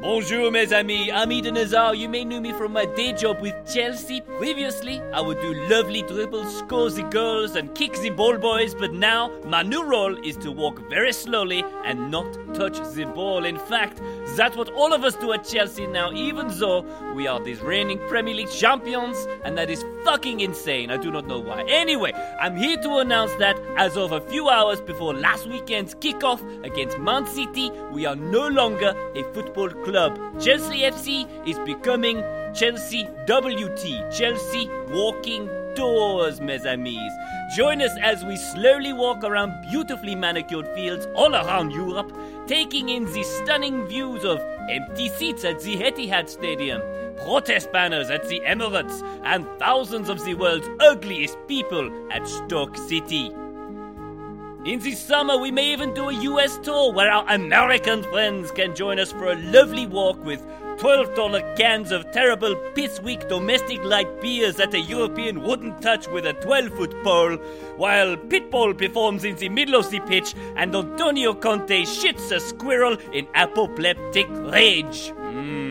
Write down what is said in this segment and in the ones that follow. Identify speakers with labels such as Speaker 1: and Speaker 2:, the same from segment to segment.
Speaker 1: Bonjour, mes amis. I'm Eden Hazard. You may know me from my day job with Chelsea. Previously, I would do lovely dribbles, score the goals, and kick the ball boys, but now my new role is to walk very slowly and not touch the ball. In fact, that's what all of us do at Chelsea now, even though we are these reigning Premier League champions, and that is fucking insane. I do not know why. Anyway, I'm here to announce that as of a few hours before last weekend's kickoff against Man City, we are no longer a football club. Chelsea FC is becoming Chelsea WT, Chelsea Walking Tours, mes amis. Join us as we slowly walk around beautifully manicured fields all around Europe, taking in the stunning views of empty seats at the Etihad Stadium, protest banners at the Emirates, and thousands of the world's ugliest people at Stoke City. In the summer, we may even do a US tour where our American friends can join us for a lovely walk with $12 cans of terrible piss weak domestic light beers that a European wouldn't touch with a 12 foot pole, while Pitbull performs in the middle of the pitch and Antonio Conte shits a squirrel in apoplectic rage. Mmm.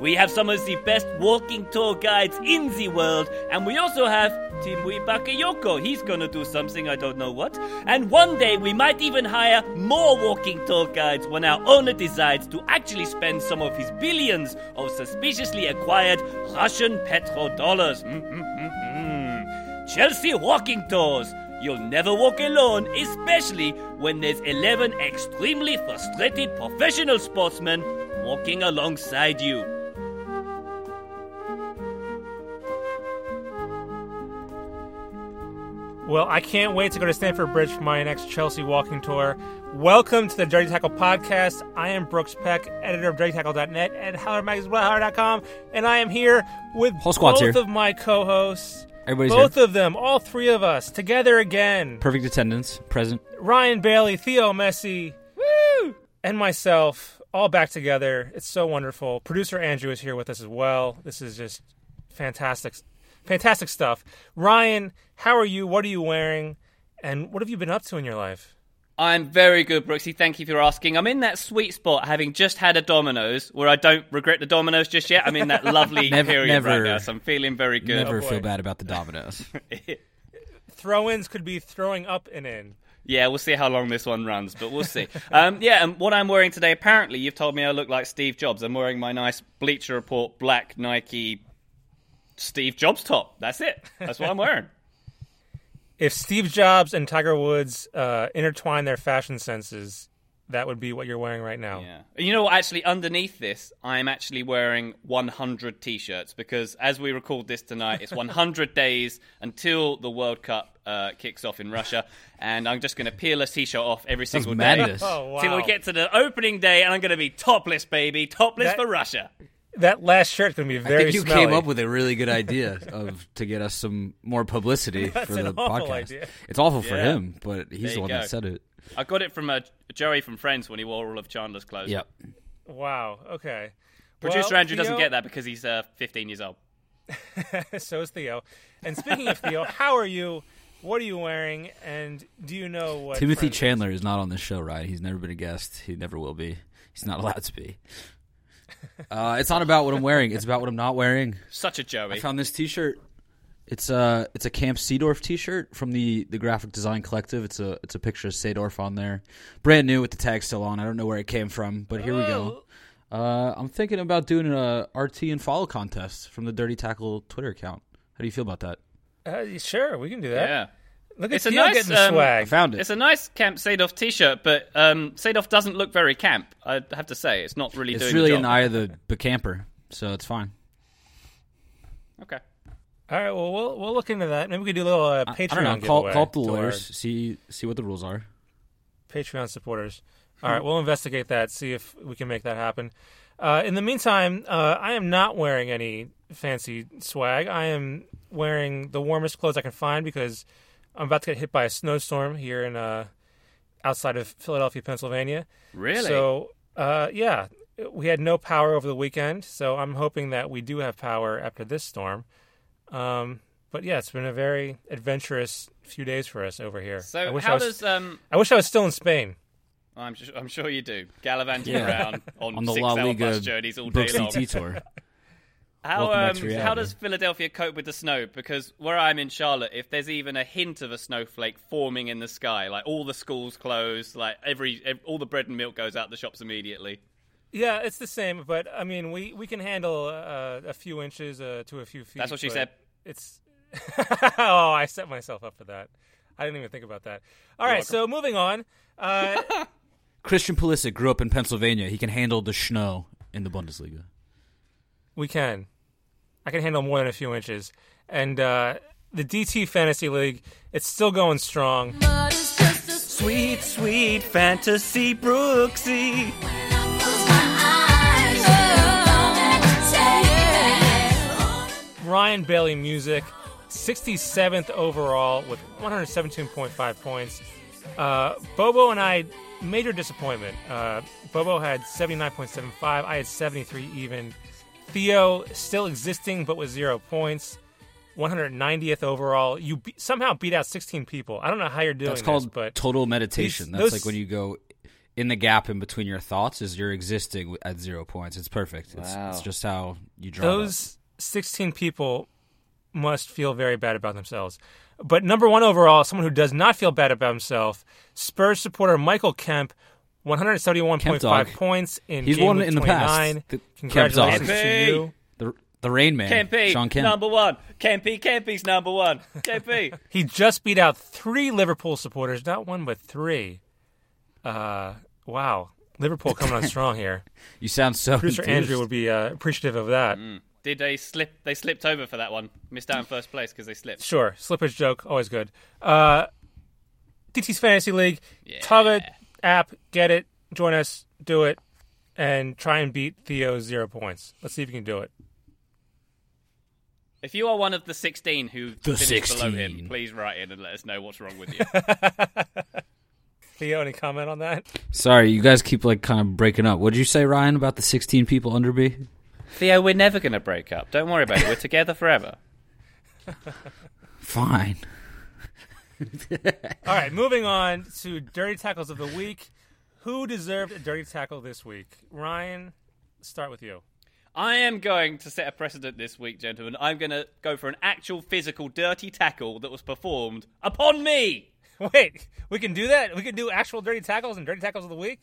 Speaker 1: We have some of the best walking tour guides in the world, and we also have Tiémoué Bakayoko. He's gonna do something, I don't know what. And one day we might even hire more walking tour guides when our owner decides to actually spend some of his billions of suspiciously acquired Russian petrodollars. Mm-hmm. Chelsea walking tours. You'll never walk alone, especially when there's 11 extremely frustrated professional sportsmen walking alongside you.
Speaker 2: Well, I can't wait to go to Stamford Bridge for my next Chelsea walking tour. Welcome to the Dirty Tackle Podcast. I am Brooks Peck, editor of DirtyTackle.net and HowlerMagazine.com, and I am here with
Speaker 3: Whole
Speaker 2: both
Speaker 3: here.
Speaker 2: of my co-hosts.
Speaker 3: Everybody's
Speaker 2: both
Speaker 3: here.
Speaker 2: of them, all three of us, together again.
Speaker 3: Perfect attendance, present.
Speaker 2: Ryan Bailey, Theo Messi, woo, and myself, all back together. It's so wonderful. Producer Andrew is here with us as well. This is just fantastic, fantastic stuff. Ryan, how are you? What are you wearing? And what have you been up to in your life?
Speaker 1: I'm very good, Brooksy. Thank you for asking. I'm in that sweet spot, having just had a Domino's, where I don't regret the Domino's just yet. I'm in that lovely
Speaker 3: Never-
Speaker 1: period
Speaker 3: never-
Speaker 1: right now, so I'm feeling very good.
Speaker 3: Never
Speaker 2: Oh,
Speaker 3: feel bad about the Dominoes.
Speaker 2: Throw-ins could be throwing up and in.
Speaker 1: Yeah, we'll see how long this one runs, but we'll see. um, yeah, and what I'm wearing today, apparently, you've told me I look like Steve Jobs. I'm wearing my nice Bleacher Report black Nike Steve Jobs top. That's it. That's what I'm wearing.
Speaker 2: If Steve Jobs and Tiger Woods uh, intertwine their fashion senses, that would be what you're wearing right now.
Speaker 1: Yeah. You know what? Actually, underneath this, I'm actually wearing 100 t-shirts because as we record this tonight, it's 100 days until the World Cup uh, kicks off in Russia, and I'm just going to peel a t-shirt off every single day
Speaker 3: madness.
Speaker 2: Oh wow!
Speaker 1: till we get to the opening day, and I'm going to be topless, baby, topless
Speaker 2: That-
Speaker 1: for Russia.
Speaker 2: That last shirt's gonna be
Speaker 3: I
Speaker 2: very.
Speaker 3: think you
Speaker 2: smelly.
Speaker 3: came up with a really good idea of to get us some more publicity
Speaker 2: That's
Speaker 3: for the
Speaker 2: an awful
Speaker 3: podcast.
Speaker 2: idea.
Speaker 3: It's awful for him, but he's the one
Speaker 1: go.
Speaker 3: that said it.
Speaker 1: I got it from uh, Joey from Friends when he wore all of Chandler's clothes.
Speaker 3: Yep.
Speaker 2: Wow. Okay.
Speaker 1: Producer
Speaker 2: Well,
Speaker 1: Andrew doesn't get that because he's uh, 15 years old.
Speaker 2: so is Theo. And speaking of Theo, how are you? What are you wearing? And do you know what
Speaker 3: Timothy
Speaker 2: Friends is?
Speaker 3: Chandler is not on this show, right? He's never been a guest. He never will be. He's not allowed to be. Uh, it's not about what I'm wearing. It's about what I'm not wearing.
Speaker 1: Such a Joey.
Speaker 3: I found this T-shirt. It's a it's a Camp Seedorf T-shirt from the, the Graphic Design Collective. It's a it's a picture of Seedorf on there, brand new with the tag still on. I don't know where it came from, but here we go. Uh, I'm thinking about doing a RT and follow contest from the Dirty Tackle Twitter account. How do you feel about that?
Speaker 2: Uh, sure, we can do that.
Speaker 1: yeah.
Speaker 2: Look at
Speaker 1: It's a nice,
Speaker 2: getting
Speaker 1: um,
Speaker 2: swag.
Speaker 3: I found it.
Speaker 1: It's a nice Camp Seedorf t-shirt, but um, Seedorf doesn't look very camp. I have to say, it's not really
Speaker 3: It's
Speaker 1: doing
Speaker 3: really
Speaker 1: the
Speaker 3: an
Speaker 1: job.
Speaker 3: eye of the, the camper, so it's fine.
Speaker 1: Okay.
Speaker 2: All right. Well, we'll we'll look into that. Maybe we could do a little uh, Patreon
Speaker 3: I, don't know. Call, call up the
Speaker 2: to our
Speaker 3: lawyers. See see what the rules are.
Speaker 2: Patreon supporters. All right, we'll investigate that. See if we can make that happen. Uh, in the meantime, uh, I am not wearing any fancy swag. I am wearing the warmest clothes I can find because I'm about to get hit by a snowstorm here in uh, outside of Philadelphia, Pennsylvania.
Speaker 1: Really?
Speaker 2: So, uh, yeah, we had no power over the weekend, so I'm hoping that we do have power after this storm. Um, but yeah, it's been a very adventurous few days for us over here. I
Speaker 1: So
Speaker 2: wish I
Speaker 1: how
Speaker 2: was,
Speaker 1: does um
Speaker 2: I wish I was still in Spain.
Speaker 1: I'm, su- I'm sure you do. Gallivanting
Speaker 3: Yeah.
Speaker 1: around on,
Speaker 3: on the
Speaker 1: six
Speaker 3: La
Speaker 1: hour
Speaker 3: Liga
Speaker 1: bus journeys all day long.
Speaker 3: DT tour.
Speaker 1: How um, how does Philadelphia cope with the snow? Because where I'm in Charlotte, if there's even a hint of a snowflake forming in the sky, like all the schools close, like every, ev all the bread and milk goes out the shops immediately.
Speaker 2: Yeah, it's the same, but I mean, we, we can handle uh, a few inches uh, to a few feet.
Speaker 1: That's what she said.
Speaker 2: It's oh, I set myself up for that. I didn't even think about that. All right, so moving on. Uh,
Speaker 3: Christian Pulisic grew up in Pennsylvania. He can handle the snow in the Bundesliga.
Speaker 2: we can. I can handle more than a few inches, and uh, the DT Fantasy League, it's still going strong.
Speaker 1: Sweet, sweet fantasy Brooksy.
Speaker 2: Ryan Bailey Music, 67th overall with 117.5 points. Uh, Bobo and I, major disappointment. Uh, Bobo had 79.75. I had 73 even. Theo still existing but with zero points. 190th overall. You be- somehow beat out 16 people. I don't know how you're doing
Speaker 3: That's called
Speaker 2: this, but
Speaker 3: total meditation.
Speaker 2: these-
Speaker 3: That's
Speaker 2: those-
Speaker 3: like when you go in the gap in between your thoughts is you're existing at zero points. It's perfect. It's,
Speaker 1: Wow.
Speaker 3: it's just how you draw. it up.
Speaker 2: those 16 people must feel very bad about themselves. But number one overall, someone who does not feel bad about himself, Spurs supporter Michael Kemp, 171.5 points in
Speaker 3: He's
Speaker 2: game
Speaker 3: won
Speaker 2: week
Speaker 3: in the
Speaker 2: 29.
Speaker 3: past. The- Kemp
Speaker 2: Congratulations
Speaker 3: dog.
Speaker 2: to
Speaker 1: Kempy.
Speaker 2: you.
Speaker 3: the the Rain Man,
Speaker 1: Kempy,
Speaker 3: Sean Kemp.
Speaker 1: number one. Kempy, Kempy's number one. Kempy.
Speaker 2: He just beat out three Liverpool supporters, not one but three. Uh, wow, Liverpool coming on strong here.
Speaker 3: you sound so.
Speaker 2: Producer
Speaker 3: enthused.
Speaker 2: Andrew would be uh, appreciative of that.
Speaker 1: Did they slip? They slipped over for that one. Missed out in first place because they slipped.
Speaker 2: Sure, slippage joke, always good. Uh, DT's Fantasy League, Target app, get it, join us, do it, and try and beat Theo's zero points. Let's see if you can do it.
Speaker 1: If you are one of the 16 who
Speaker 3: The
Speaker 1: finished below him,
Speaker 3: 16.
Speaker 1: please write in and let us know what's wrong with you.
Speaker 2: Theo, any comment on that?
Speaker 3: Sorry, you guys keep like kind of breaking up. What did you say, Ryan, about the 16 people under me?
Speaker 1: Theo, we're never going to break up. Don't worry about it. We're together forever.
Speaker 3: Fine.
Speaker 2: All right, moving on to dirty tackles of the week. Who deserved a dirty tackle this week? Ryan, start with you.
Speaker 1: I am going to set a precedent this week, gentlemen. I'm going to go for an actual physical dirty tackle that was performed upon me.
Speaker 2: Wait, we can do that? We can do actual dirty tackles and dirty tackles of the week?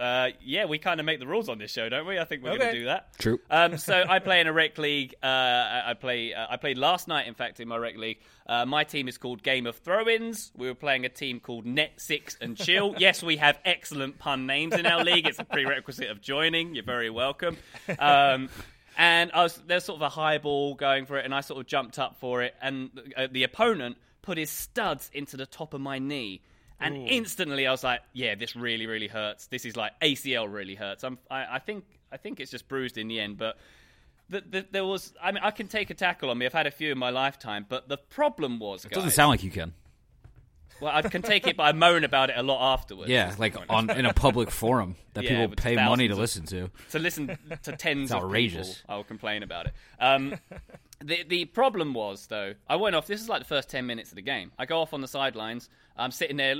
Speaker 1: Uh, yeah, we kind of make the rules on this show, don't we? I think we're going to do that.
Speaker 3: True.
Speaker 1: Um, so I play in a rec league. Uh, I I play. Uh, I played last night, in fact, in my rec league. Uh, my team is called Game of Throw-ins. We were playing a team called Net Six and Chill. yes, we have excellent pun names in our league. It's a prerequisite of joining. You're very welcome. Um, and I was there's sort of a high ball going for it, and I sort of jumped up for it, and uh, the opponent put his studs into the top of my knee. And instantly, I was like, "Yeah, this really, really hurts. This is like ACL really hurts." I'm, I, I think, I think it's just bruised in the end. But the, the, there was, I mean, I can take a tackle on me. I've had a few in my lifetime. But the problem was,
Speaker 3: It doesn't sound like you can.
Speaker 1: well, I can take it, but I moan about it a lot afterwards.
Speaker 3: Yeah, like on in a public forum that
Speaker 1: Yeah,
Speaker 3: people pay money to
Speaker 1: thousands
Speaker 3: listen to.
Speaker 1: to listen to tens
Speaker 3: It's
Speaker 1: of
Speaker 3: outrageous.
Speaker 1: people, I'll complain about it. Um, the the problem was though, I went off. This is like the first ten minutes of the game. I go off on the sidelines. I'm sitting there.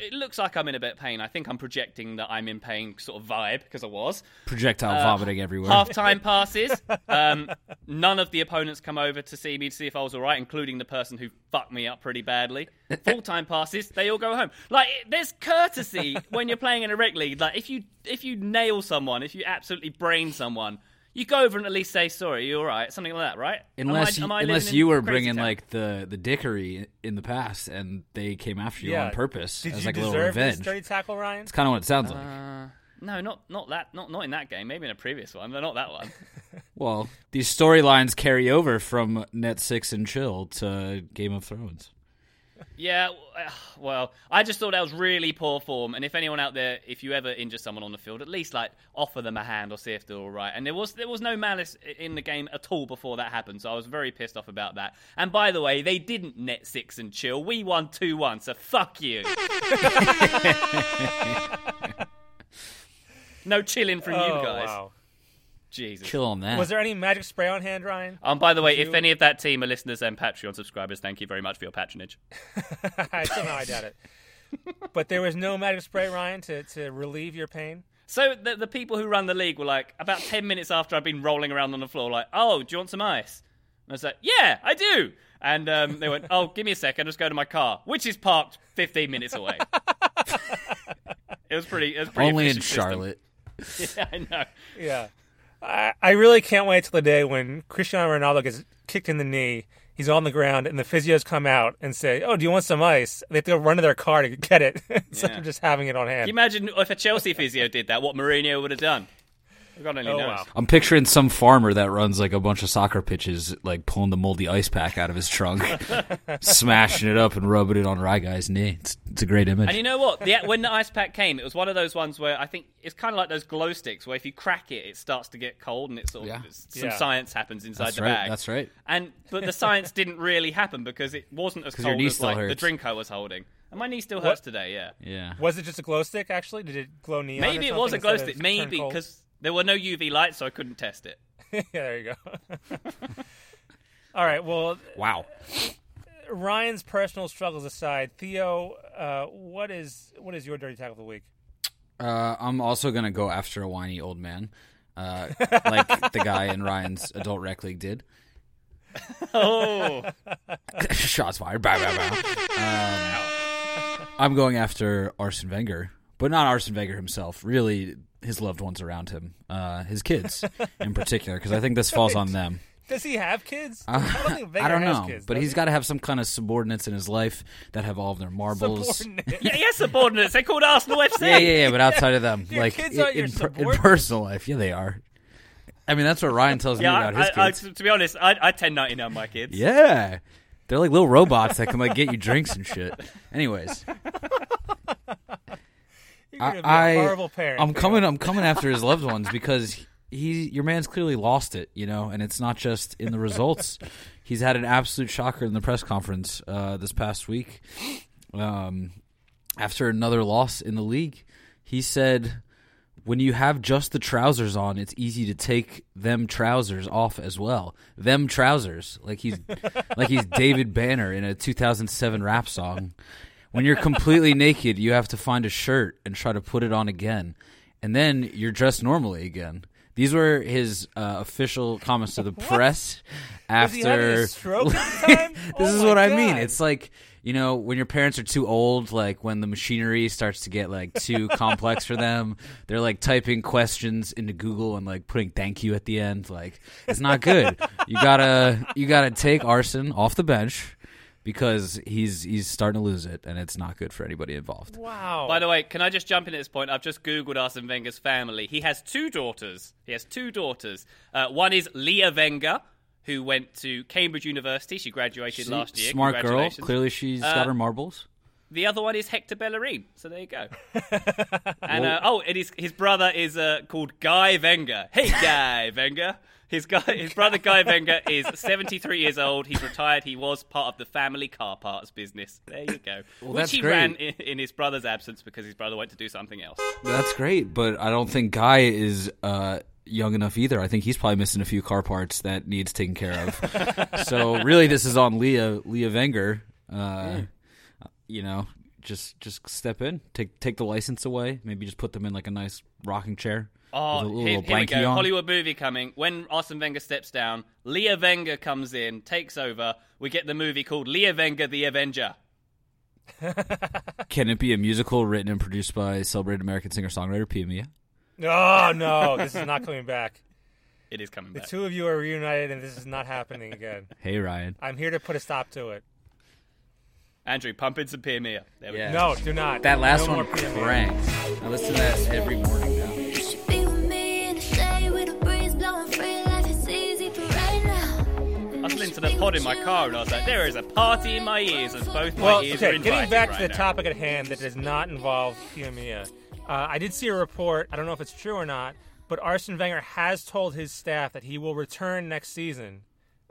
Speaker 1: It looks like I'm in a bit of pain. I think I'm projecting that I'm in pain, sort of vibe, because I was.
Speaker 3: Projectile vomiting everywhere.
Speaker 1: Half time passes. Um, none of the opponents come over to see me to see if I was all right, including the person who fucked me up pretty badly. Full time passes. They all go home. Like there's courtesy when you're playing in a rec league. Like if you if you nail someone, if you absolutely brain someone. You go over and at least say sorry. You're all right? Something like that, right? Am
Speaker 3: Unless
Speaker 1: I-
Speaker 3: you,
Speaker 1: am I
Speaker 3: unless you were bringing
Speaker 1: town?
Speaker 3: like the the dickery in the past and they came after you on purpose
Speaker 2: Did
Speaker 3: as
Speaker 2: you
Speaker 3: like a little
Speaker 2: deserve
Speaker 3: revenge.
Speaker 2: this dirty tackle, Ryan?
Speaker 3: It's kind of what it sounds like.
Speaker 1: Uh, no, not not that. Not not in that game. Maybe in a previous one, but not that one.
Speaker 3: Well, these storylines carry over from Net Six and Chill to Game of Thrones.
Speaker 1: Yeah, uh, well, I just thought that was really poor form. And if anyone out there, if you ever injure someone on the field, at least like offer them a hand or see if they're all right. And there was there was no malice in the game at all before that happened, so I was very pissed off about that. And by the way, they didn't net six and chill. We won two one, so fuck you. no chilling from
Speaker 2: oh,
Speaker 1: you guys.
Speaker 2: wow.
Speaker 1: Jesus.
Speaker 3: Chill on that.
Speaker 2: Was there any magic spray on hand, Ryan?
Speaker 1: Um, by the way,
Speaker 2: you-
Speaker 1: if any of that team are listeners and Patreon subscribers, thank you very much for your patronage.
Speaker 2: I somehow I doubt it. but there was no magic spray, Ryan, to, to relieve your pain.
Speaker 1: So the, the people who run the league were like, about 10 minutes after I'd been rolling around on the floor, like, oh, do you want some ice? And I was like, yeah, I do. And um, they went, oh, give me a second, just go to my car, which is parked 15 minutes away. it was pretty. It was pretty
Speaker 3: Only in
Speaker 1: efficient system.
Speaker 3: Charlotte.
Speaker 1: Yeah, I know.
Speaker 2: Yeah. I, I really can't wait till the day when Cristiano Ronaldo gets kicked in the knee. He's on the ground, and the physios come out and say, "Oh, do you want some ice?" They have to go run to their car to get it instead
Speaker 1: Yeah.
Speaker 2: of just having it on hand.
Speaker 1: Can you imagine if a Chelsea physio did that, what Mourinho would have done? God only
Speaker 2: Oh,
Speaker 1: knows.
Speaker 2: wow.
Speaker 3: I'm picturing some farmer that runs like a bunch of soccer pitches, like pulling the moldy ice pack out of his trunk, smashing it up and rubbing it on Rye Guy's knee. It's, it's a great image.
Speaker 1: And you know what? The, when the ice pack came, it was one of those ones where I think it's kind of like those glow sticks, where if you crack it, it starts to get cold, and it sort of
Speaker 3: Yeah.
Speaker 1: it's- some
Speaker 2: Yeah.
Speaker 1: science happens inside
Speaker 3: That's
Speaker 1: the
Speaker 3: right.
Speaker 1: bag.
Speaker 3: That's right.
Speaker 1: And but the science didn't really happen because it wasn't as cold as
Speaker 3: still
Speaker 1: like the drink I was holding, and my knee still hurts today. Yeah,
Speaker 3: Yeah.
Speaker 2: Was it just a glow stick? Actually, did it glow neon? or
Speaker 1: maybe it was a
Speaker 2: something
Speaker 1: glow stick. Maybe because there were no UV lights, so I couldn't test it.
Speaker 2: yeah, there you go. All right. Well,
Speaker 3: Wow.
Speaker 2: Ryan's personal struggles aside, Theo, uh, what is what is your dirty tackle of the week?
Speaker 3: Uh, I'm also gonna go after a whiny old man, uh, like the guy in Ryan's adult rec league did.
Speaker 1: Oh,
Speaker 3: Shots fired. Bow, bow, bow. Um, I'm going after Arsene Wenger, but not Arsene Wenger himself. Really, his loved ones around him, uh, his kids in particular, because I think this falls on them.
Speaker 2: Does he have kids? I don't think
Speaker 3: I don't know,
Speaker 2: kids,
Speaker 3: but
Speaker 2: does
Speaker 3: he's
Speaker 2: he?
Speaker 3: got to have some kind of subordinates in his life that have all of their marbles.
Speaker 2: Subordinate.
Speaker 1: yeah, yes, subordinates. They're called Arsenal FC.
Speaker 3: Yeah, yeah, yeah, but outside of them,
Speaker 2: Your
Speaker 3: like
Speaker 2: kids
Speaker 3: in,
Speaker 2: aren't
Speaker 3: in, per- in personal life, yeah, they are. I mean, that's what Ryan tells me
Speaker 1: Yeah,
Speaker 3: about his
Speaker 1: I, I,
Speaker 3: kids.
Speaker 1: to, to be honest, I, I 1099 on my kids.
Speaker 3: Yeah. They're like little robots that can like get you drinks and shit. Anyways,
Speaker 2: You're gonna be a
Speaker 3: I-
Speaker 2: horrible parent.
Speaker 3: I'm coming I'm coming after his loved ones because he your man's clearly lost it, you know, and it's not just in the results. He's had an absolute shocker in the press conference uh, this past week. Um, after another loss in the league, he said when you have just the trousers on, it's easy to take them trousers off as well. Them trousers, like he's like he's David Banner in a 2007 rap song. When you're completely naked, you have to find a shirt and try to put it on again, and then you're dressed normally again. These were his uh, official comments to the press
Speaker 2: Was he having
Speaker 3: after
Speaker 2: a stroke time?
Speaker 3: this
Speaker 2: Oh
Speaker 3: is what I mean. It's like you know when your parents are too old, like when the machinery starts to get like too complex for them, they're like typing questions into Google and like putting "thank you" at the end. Like it's not good. you gotta you gotta take Arson off the bench because he's he's starting to lose it, and it's not good for anybody involved.
Speaker 2: wow.
Speaker 1: By the way, can I just jump in at this point? I've just googled Arsene Wenger's family. He has two daughters. He has two daughters. Uh, one is Leah Wenger, who went to Cambridge University. She graduated last year.
Speaker 3: Smart girl. Clearly, she's got
Speaker 1: Uh,
Speaker 3: her marbles.
Speaker 1: The other one is Hector Bellerin. So there you go. and uh, oh, it is his brother is uh, called Guy Wenger. Hey, Guy Wenger. His guy, his brother Guy Wenger is 73 years old. He's retired. He was part of the family car parts business. There you go. Which he
Speaker 3: great.
Speaker 1: ran in, in his brother's absence because his brother went to do something else.
Speaker 3: That's great, but I don't think Guy is uh, young enough either. I think he's probably missing a few car parts that needs taken care of. so really, this is on Leah Leah Wenger. Uh, You know, just just step in, take take the license away, maybe just put them in like a nice rocking chair.
Speaker 1: Oh,
Speaker 3: with a little,
Speaker 1: here,
Speaker 3: little
Speaker 1: here we go.
Speaker 3: on.
Speaker 1: Hollywood movie coming. When Arsene Wenger steps down, Leah Wenger comes in, takes over. We get the movie called Leah Wenger the Avenger.
Speaker 3: Can it be a musical written and produced by celebrated American singer songwriter Pia Mia?
Speaker 2: Oh no, this is not coming back.
Speaker 1: It is coming back.
Speaker 2: The two of you are reunited, and this is not happening again.
Speaker 3: Hey Ryan.
Speaker 2: I'm here to put a stop to it.
Speaker 1: Andrew, pump in some Pia Mia. There we
Speaker 3: Yeah.
Speaker 2: No, do not.
Speaker 3: That last
Speaker 2: no
Speaker 3: one
Speaker 2: more PMA.
Speaker 3: cranks. I listen to that every morning
Speaker 1: listening to the pod in my car and I was like, there is a party in my ears as both my
Speaker 2: Well,
Speaker 1: ears
Speaker 2: okay,
Speaker 1: are invited
Speaker 2: getting back
Speaker 1: right
Speaker 2: to the
Speaker 1: now.
Speaker 2: topic at hand that does not involve Pia Mia. Uh, I did see a report, I don't know if it's true or not, but Arsene Wenger has told his staff that he will return next season.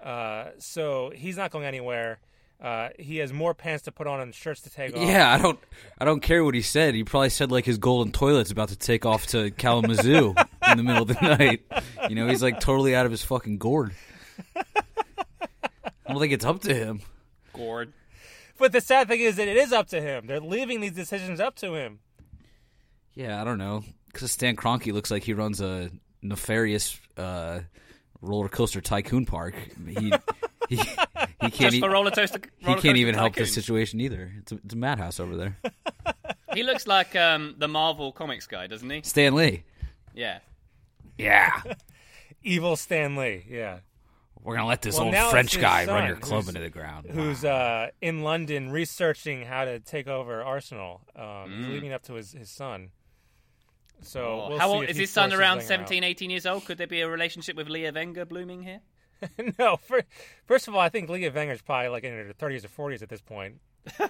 Speaker 2: Uh, so he's not going anywhere. Uh, he has more pants to put on and shirts to take off.
Speaker 3: Yeah, I don't, I don't care what he said. He probably said like his golden toilet's about to take off to Kalamazoo in the middle of the night. You know, he's like totally out of his fucking gourd. I don't think it's up to him.
Speaker 1: Gord.
Speaker 2: but the sad thing is that it is up to him. They're leaving these decisions up to him.
Speaker 3: Yeah, I don't know. Because Stan Kroenke looks like he runs a nefarious uh, roller coaster tycoon park. He he, he can't.
Speaker 1: Just for roller coaster.
Speaker 3: he can't
Speaker 1: coaster
Speaker 3: even help
Speaker 1: the
Speaker 3: situation either. It's a, it's a madhouse over there.
Speaker 1: He looks like um, the Marvel comics guy, doesn't he?
Speaker 3: Stan Lee.
Speaker 1: Yeah.
Speaker 3: Yeah,
Speaker 2: Evil Stan Lee, yeah,
Speaker 3: we're gonna let this
Speaker 2: Well,
Speaker 3: old French guy run your club into the ground.
Speaker 2: who's uh, in London researching how to take over Arsenal, um,
Speaker 1: Mm.
Speaker 2: leaving up to his, his son. So
Speaker 1: Oh,
Speaker 2: we'll
Speaker 1: how
Speaker 2: see
Speaker 1: old is
Speaker 2: he
Speaker 1: his son? Around
Speaker 2: Wenger out.
Speaker 1: 17, 18 years old. Could there be a relationship with Leah Wenger blooming here?
Speaker 2: no, for, first of all, I think Leah Wenger's probably like in her 30s or 40s at this point.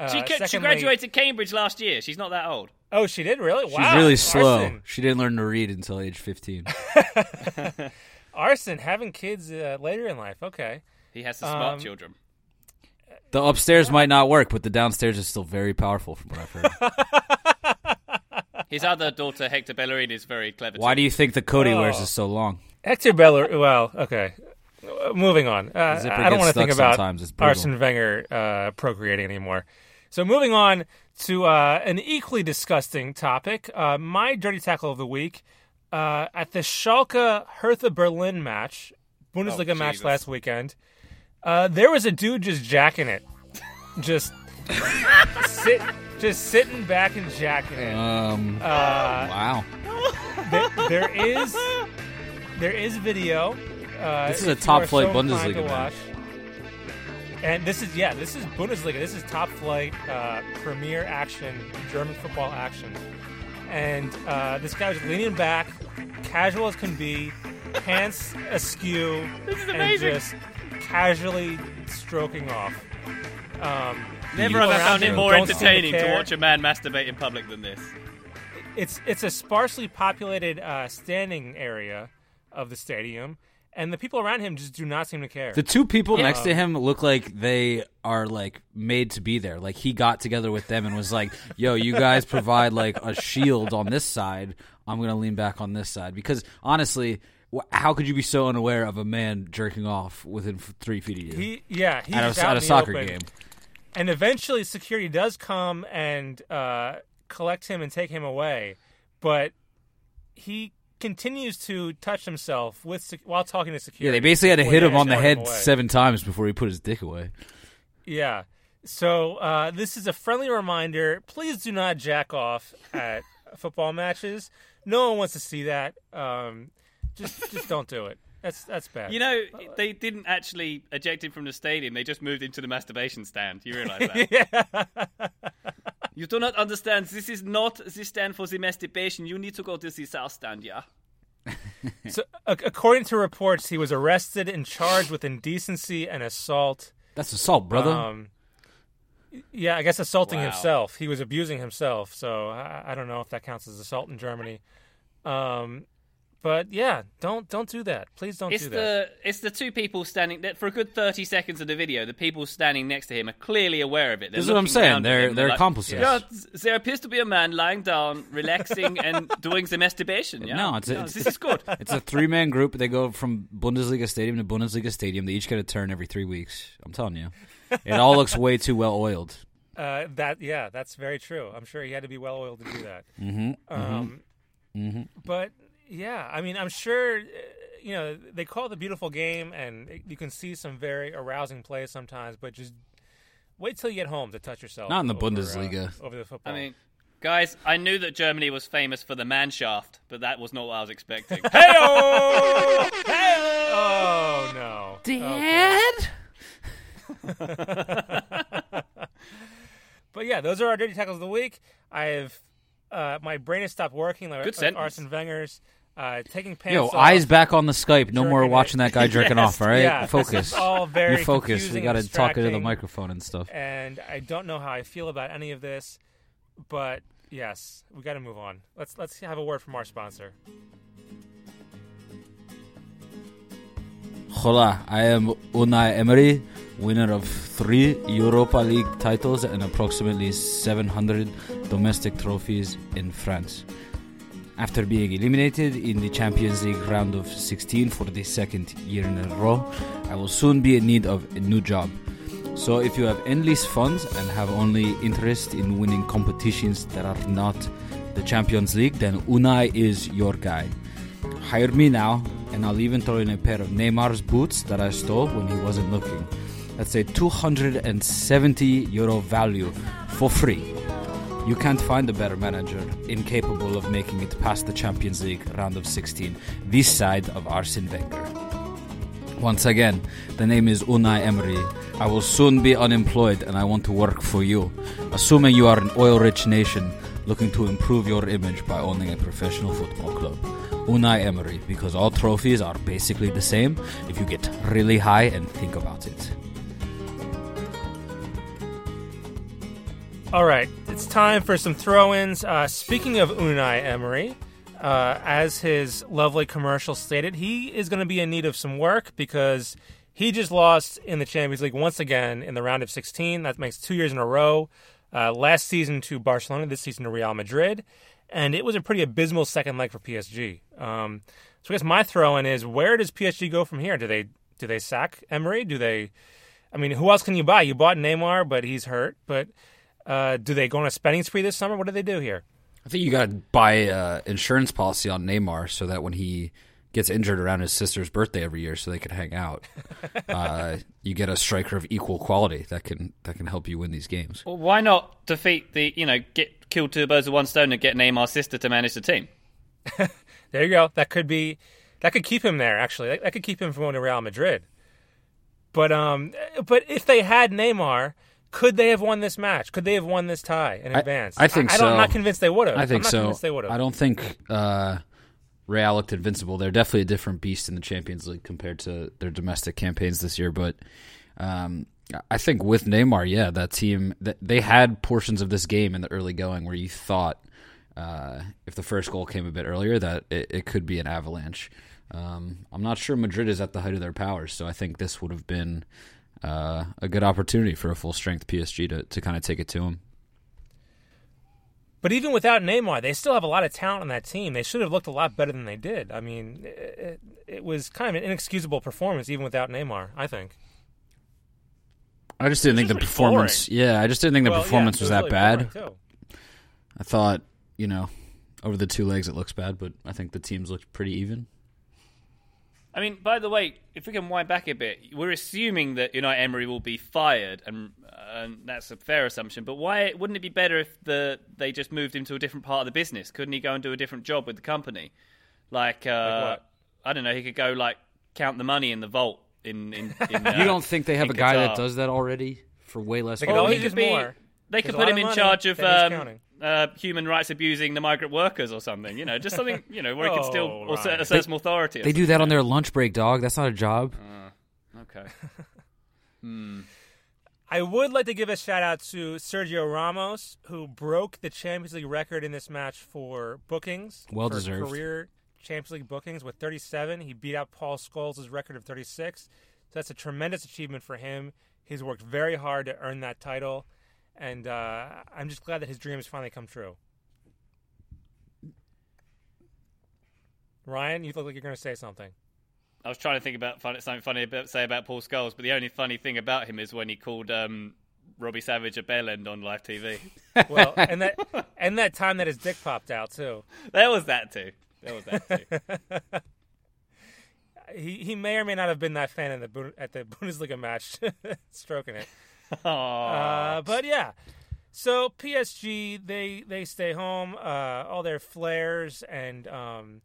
Speaker 2: Uh,
Speaker 1: she, ca- she graduated Cambridge last year. She's not that old.
Speaker 2: Oh, she did really?
Speaker 3: She's really slow.
Speaker 2: Arson,
Speaker 3: She didn't learn to read until age fifteen.
Speaker 2: Arson having kids uh, later in life. Okay.
Speaker 1: He has to smart
Speaker 2: Um,
Speaker 1: children.
Speaker 3: the upstairs might not work, but the downstairs is still very powerful, from what I've heard.
Speaker 1: His other daughter, Hector Bellerin, is very clever.
Speaker 3: Why
Speaker 1: too.
Speaker 3: do you think the coat he wears
Speaker 2: Oh.
Speaker 3: is so long?
Speaker 2: Hector Beller. Well, okay. Uh, moving on. Uh, I don't want to think
Speaker 3: stuck
Speaker 2: about
Speaker 3: sometimes. It's brutal.
Speaker 2: Arsene Wenger uh, procreating anymore. So moving on to uh, an equally disgusting topic. Uh, my dirty tackle of the week uh, at the Schalke Hertha Berlin match, Bundesliga
Speaker 1: Oh,
Speaker 2: match
Speaker 1: Jesus.
Speaker 2: last weekend. Uh, there was a dude just jacking it, just sit, just sitting back and jacking it.
Speaker 3: Um,
Speaker 2: Uh,
Speaker 3: wow.
Speaker 2: there, there is there is video. Uh,
Speaker 3: This is a top flight
Speaker 2: so
Speaker 3: Bundesliga
Speaker 2: to
Speaker 3: match.
Speaker 2: watch. And this is yeah, this is Bundesliga. This is top flight uh, premier action, German football action. And uh, this guy was leaning back, casual as can be, pants askew,
Speaker 1: This is
Speaker 2: and just casually stroking off. Um,
Speaker 1: Never have I found it more
Speaker 2: don't to
Speaker 1: entertaining to watch a man masturbate in public than this.
Speaker 2: it's it's a sparsely populated uh, standing area of the stadium, and the people around him just do not seem to care.
Speaker 3: The two people
Speaker 1: Yeah.
Speaker 3: next to him look like they are like made to be there. Like he got together with them and was like, "Yo, you guys provide like a shield on this side. I'm gonna lean back on this side." Because honestly, how could you be so unaware of a man jerking off within three feet of you
Speaker 2: he yeah he's
Speaker 3: at a,
Speaker 2: out
Speaker 3: at a soccer
Speaker 2: open.
Speaker 3: game?
Speaker 2: and eventually security does come and uh, collect him and take him away, but he continues to touch himself with sec- while talking to security.
Speaker 3: Yeah, they basically had to hit him on the head
Speaker 2: away.
Speaker 3: seven times before he put his dick away.
Speaker 2: Yeah. So uh, this is a friendly reminder. Please do not jack off at football matches. No one wants to see that. Um, just just don't do it. That's that's bad.
Speaker 1: You know, they didn't actually eject him from the stadium. They just moved him to the masturbation stand. You realize that? You do not understand. This is not the stand for the masturbation. You need to go to the south stand, yeah?
Speaker 2: so, a- according to reports, he was arrested and charged with indecency and assault.
Speaker 3: That's assault, brother.
Speaker 2: Um, yeah, I guess assaulting
Speaker 1: Wow.
Speaker 2: himself. He was abusing himself. So I, I don't know if that counts as assault in Germany. Um, but yeah, don't don't do that. Please don't
Speaker 1: It's
Speaker 2: do that.
Speaker 1: the it's the two people standing for a good thirty seconds of the video. The people standing next to him are clearly aware of it. They're
Speaker 3: This is what I'm saying.
Speaker 1: down at
Speaker 3: They're-
Speaker 1: him.
Speaker 3: they're
Speaker 1: like,
Speaker 3: accomplices.
Speaker 1: Yeah, there appears to be a man lying down, relaxing, and doing some masturbation. Yeah,
Speaker 3: No, it's a-
Speaker 1: Yeah,
Speaker 3: it's-
Speaker 1: this is good.
Speaker 3: It's a three man group. They go from Bundesliga stadium to Bundesliga stadium. They each get a turn every three weeks. I'm telling you. It all looks way too well oiled.
Speaker 2: Uh, that yeah, that's very true. I'm sure he had to be well oiled to do that.
Speaker 3: Mm-hmm.
Speaker 2: Um,
Speaker 3: Mm-hmm.
Speaker 2: But yeah, I mean, I'm sure uh, you know they call it the beautiful game, and you can see some very arousing plays sometimes. But just wait till you get home to touch yourself.
Speaker 3: Not in the
Speaker 2: over, uh,
Speaker 3: Bundesliga.
Speaker 2: over the football.
Speaker 1: I mean, guys, I knew that Germany was famous for the man shaft, but that was not what I was expecting.
Speaker 2: Hey-o! Oh no,
Speaker 3: Dad.
Speaker 2: But yeah, those are our dirty tackles of the week. I have uh, my brain has stopped working like,
Speaker 1: Good
Speaker 2: like
Speaker 1: sentence.
Speaker 2: Arsene Wenger's. Uh, taking pants
Speaker 3: Yo,
Speaker 2: off.
Speaker 3: eyes back on the Skype. No more
Speaker 2: Jerking it.
Speaker 3: watching that guy jerking off. All right,
Speaker 2: Yeah,
Speaker 3: focus.
Speaker 2: all very
Speaker 3: you focus. We got to talk into the microphone and stuff.
Speaker 2: and I don't know how I feel about any of this, but yes, we got to move on. Let's let's have a word from our sponsor.
Speaker 3: Hola, I am Unai Emery, winner of three Europa League titles and approximately 700 domestic trophies in France. After being eliminated in the Champions League round of 16 for the second year in a row, I will soon be in need of a new job. So if you have endless funds and have only interest in winning competitions that are not the Champions League, then Unai is your guy. Hire me now, and I'll even throw in a pair of Neymar's boots that I stole when he wasn't looking. That's a 270 euro value for free. You can't find a better manager incapable of making it past the Champions League round of 16 this side of Arsene Wenger. Once again, the name is Unai Emery. I will soon be unemployed and I want to work for you. Assuming you are an oil rich nation looking to improve your image by owning a professional football club. Unai Emery, because all trophies are basically the same if you get really high and think about it.
Speaker 2: All right, it's time for some throw-ins. Uh, speaking of Unai Emery, uh, as his lovely commercial stated, he is going to be in need of some work because he just lost in the Champions League once again in the round of 16. That makes two years in a row. Uh, last season to Barcelona, this season to Real Madrid, and it was a pretty abysmal second leg for PSG. Um, so I guess my throw-in is: Where does PSG go from here? Do they do they sack Emery? Do they? I mean, who else can you buy? You bought Neymar, but he's hurt. But uh, do they go on a spending spree this summer? What do they do here?
Speaker 3: I think you got to buy an insurance policy on Neymar so that when he gets injured around his sister's birthday every year, so they can hang out, uh, you get a striker of equal quality that can that can help you win these games.
Speaker 1: Well, why not defeat the, you know, get kill two birds with one stone and get Neymar's sister to manage the team?
Speaker 2: There you go. That could be that could keep him there. Actually, that, that could keep him from going to Real Madrid. But um, but if they had Neymar, could they have won this match? Could they have won this tie in
Speaker 3: I-
Speaker 2: advance?
Speaker 3: I think
Speaker 2: I, don't, I'm not convinced they would have.
Speaker 3: I think
Speaker 2: I'm not
Speaker 3: so.
Speaker 2: Convinced they would have.
Speaker 3: I don't think uh, Real looked invincible. They're definitely a different beast in the Champions League compared to their domestic campaigns this year. But um, I think with Neymar, yeah, that team that they had portions of this game in the early going where you thought uh, if the first goal came a bit earlier that it, it could be an avalanche. Um, I'm not sure Madrid is at the height of their powers, so I think this would have been uh, a good opportunity for a full strength PSG to, to kind of take it to them.
Speaker 2: But even without Neymar, they still have a lot of talent on that team. They should have looked a lot better than they did. I mean, it, it was kind of an inexcusable performance even without Neymar. I think.
Speaker 3: I just didn't think the performance. Yeah, I just didn't think the
Speaker 2: Well,
Speaker 3: performance
Speaker 2: it
Speaker 3: was that
Speaker 2: really
Speaker 3: bad. I thought, you know, over the two legs it looks bad, but I think the teams looked pretty even.
Speaker 1: I mean, by the way, if we can wind back a bit, we're assuming that Unai Emery will be fired, and, and that's a fair assumption. But why wouldn't it be better if the they just moved him to a different part of the business? Couldn't he go and do a different job with the company? Like, uh,
Speaker 2: what?
Speaker 1: I don't know, he could go like count the money in the vault in. in, in uh,
Speaker 3: you don't think they have a guy that does that already for way less?
Speaker 2: They could
Speaker 3: money?
Speaker 2: always
Speaker 1: he could be-
Speaker 2: more.
Speaker 1: They could put him in
Speaker 2: money
Speaker 1: charge of um,
Speaker 2: counting.
Speaker 1: Uh, human rights abusing the migrant workers or something. You know, just something you know where he could still
Speaker 2: Oh,
Speaker 1: or assert,
Speaker 2: right.
Speaker 1: assert some authority.
Speaker 3: They do that on their lunch break, dog. That's not a job.
Speaker 1: something. Okay.
Speaker 2: I would like to give a shout out to Sergio Ramos, who broke the Champions League record in this match for bookings.
Speaker 3: Well
Speaker 2: for
Speaker 3: deserved.
Speaker 2: Career Champions League bookings with 37. He beat out Paul Scholes' record of 36. So that's a tremendous achievement for him. He's worked very hard to earn that title, and uh, I'm just glad that his dream has finally come true. Ryan, you look like you're going to say something.
Speaker 1: I was trying to think about fun, something funny about say about Paul Scholes, but the only funny thing about him is when he called um, Robbie Savage a bell end on live TV.
Speaker 2: Well, and that and that time that his dick popped out too.
Speaker 1: there was that too. There was that too.
Speaker 2: he he may or may not have been that fan in the at the Bundesliga match, stroking it.
Speaker 1: Aw.
Speaker 2: Uh, but yeah, so PSG they they stay home. Uh, all their flares and um,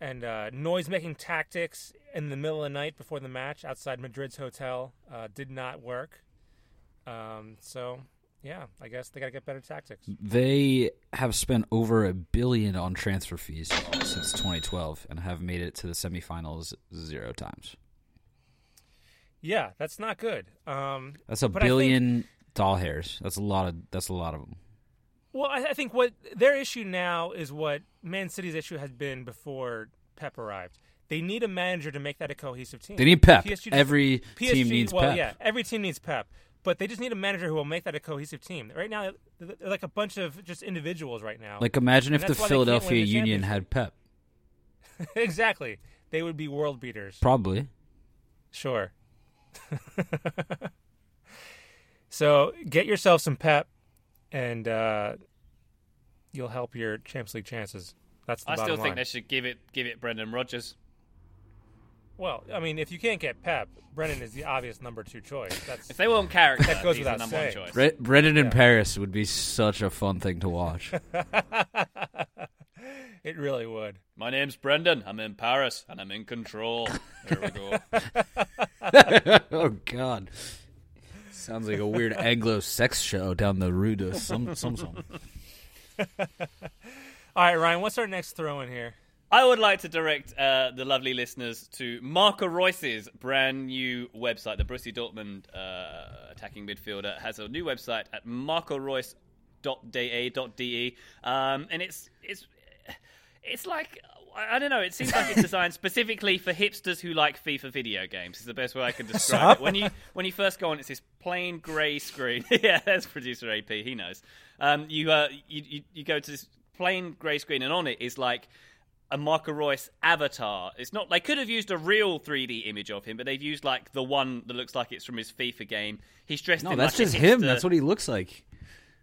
Speaker 2: and uh, noise making tactics in the middle of the night before the match outside Madrid's hotel uh, did not work. Um, so yeah, I guess they got to get better tactics.
Speaker 3: They have spent over a billion on transfer fees since 2012 and have made it to the semifinals zero times.
Speaker 2: Yeah, that's not good. Um,
Speaker 3: That's a
Speaker 2: I think-
Speaker 3: billion doll hairs. That's a lot of. That's a lot of them.
Speaker 2: Well, I, I think what their issue now is what Man City's issue has been before Pep arrived. They need a manager to make that a cohesive team.
Speaker 3: They need Pep.
Speaker 2: PSG
Speaker 3: Every team needs
Speaker 2: well,
Speaker 3: Pep.
Speaker 2: yeah, every team needs Pep, but they just need a manager who will make that a cohesive team. Right now, they're like a bunch of just individuals right now.
Speaker 3: Like imagine
Speaker 2: And
Speaker 3: if the
Speaker 2: that's why they can't win
Speaker 3: Philadelphia
Speaker 2: the
Speaker 3: Union had Pep.
Speaker 2: exactly, they would be world beaters.
Speaker 3: Probably.
Speaker 2: Sure. So get yourself some pep, and uh, you'll help your Champions League chances. That's the
Speaker 1: I
Speaker 2: bottom
Speaker 1: still think
Speaker 2: line.
Speaker 1: they should give it give it Brendan Rodgers.
Speaker 2: Well, I mean, if you can't get Pep, Brendan is the obvious number two choice. That's
Speaker 1: If they want character,
Speaker 2: That goes
Speaker 1: he's
Speaker 2: without
Speaker 1: the number one
Speaker 2: saying.
Speaker 1: choice.
Speaker 3: Bre- Brendan in Paris would be such a fun thing to watch.
Speaker 2: it really would.
Speaker 1: My name's Brendan. I'm in Paris and I'm in control. Here we go.
Speaker 3: oh God, sounds like a weird Anglo sex show down the rue de some some some.
Speaker 2: All right, Ryan, what's our next throw in here?
Speaker 1: I would like to direct uh, the lovely listeners to Marco Reus's brand new website. The Borussia Dortmund uh, attacking midfielder has a new website at marcoreus.de, um, and it's it's it's like I I don't know. It seems like it's designed specifically for hipsters who like FIFA video games. Is the best way I can describe it. When you when you first go on, it's this plain grey screen. yeah, that's producer AP. He knows. Um, you, uh, you you you go to this plain grey screen, and on it is like a Marco Reus avatar. It's not. They could have used a real 3D image of him, but they've used like the one that looks like it's from his FIFA game. He's dressed
Speaker 3: No,
Speaker 1: in
Speaker 3: that's
Speaker 1: like
Speaker 3: just
Speaker 1: a
Speaker 3: him. That's what he looks like.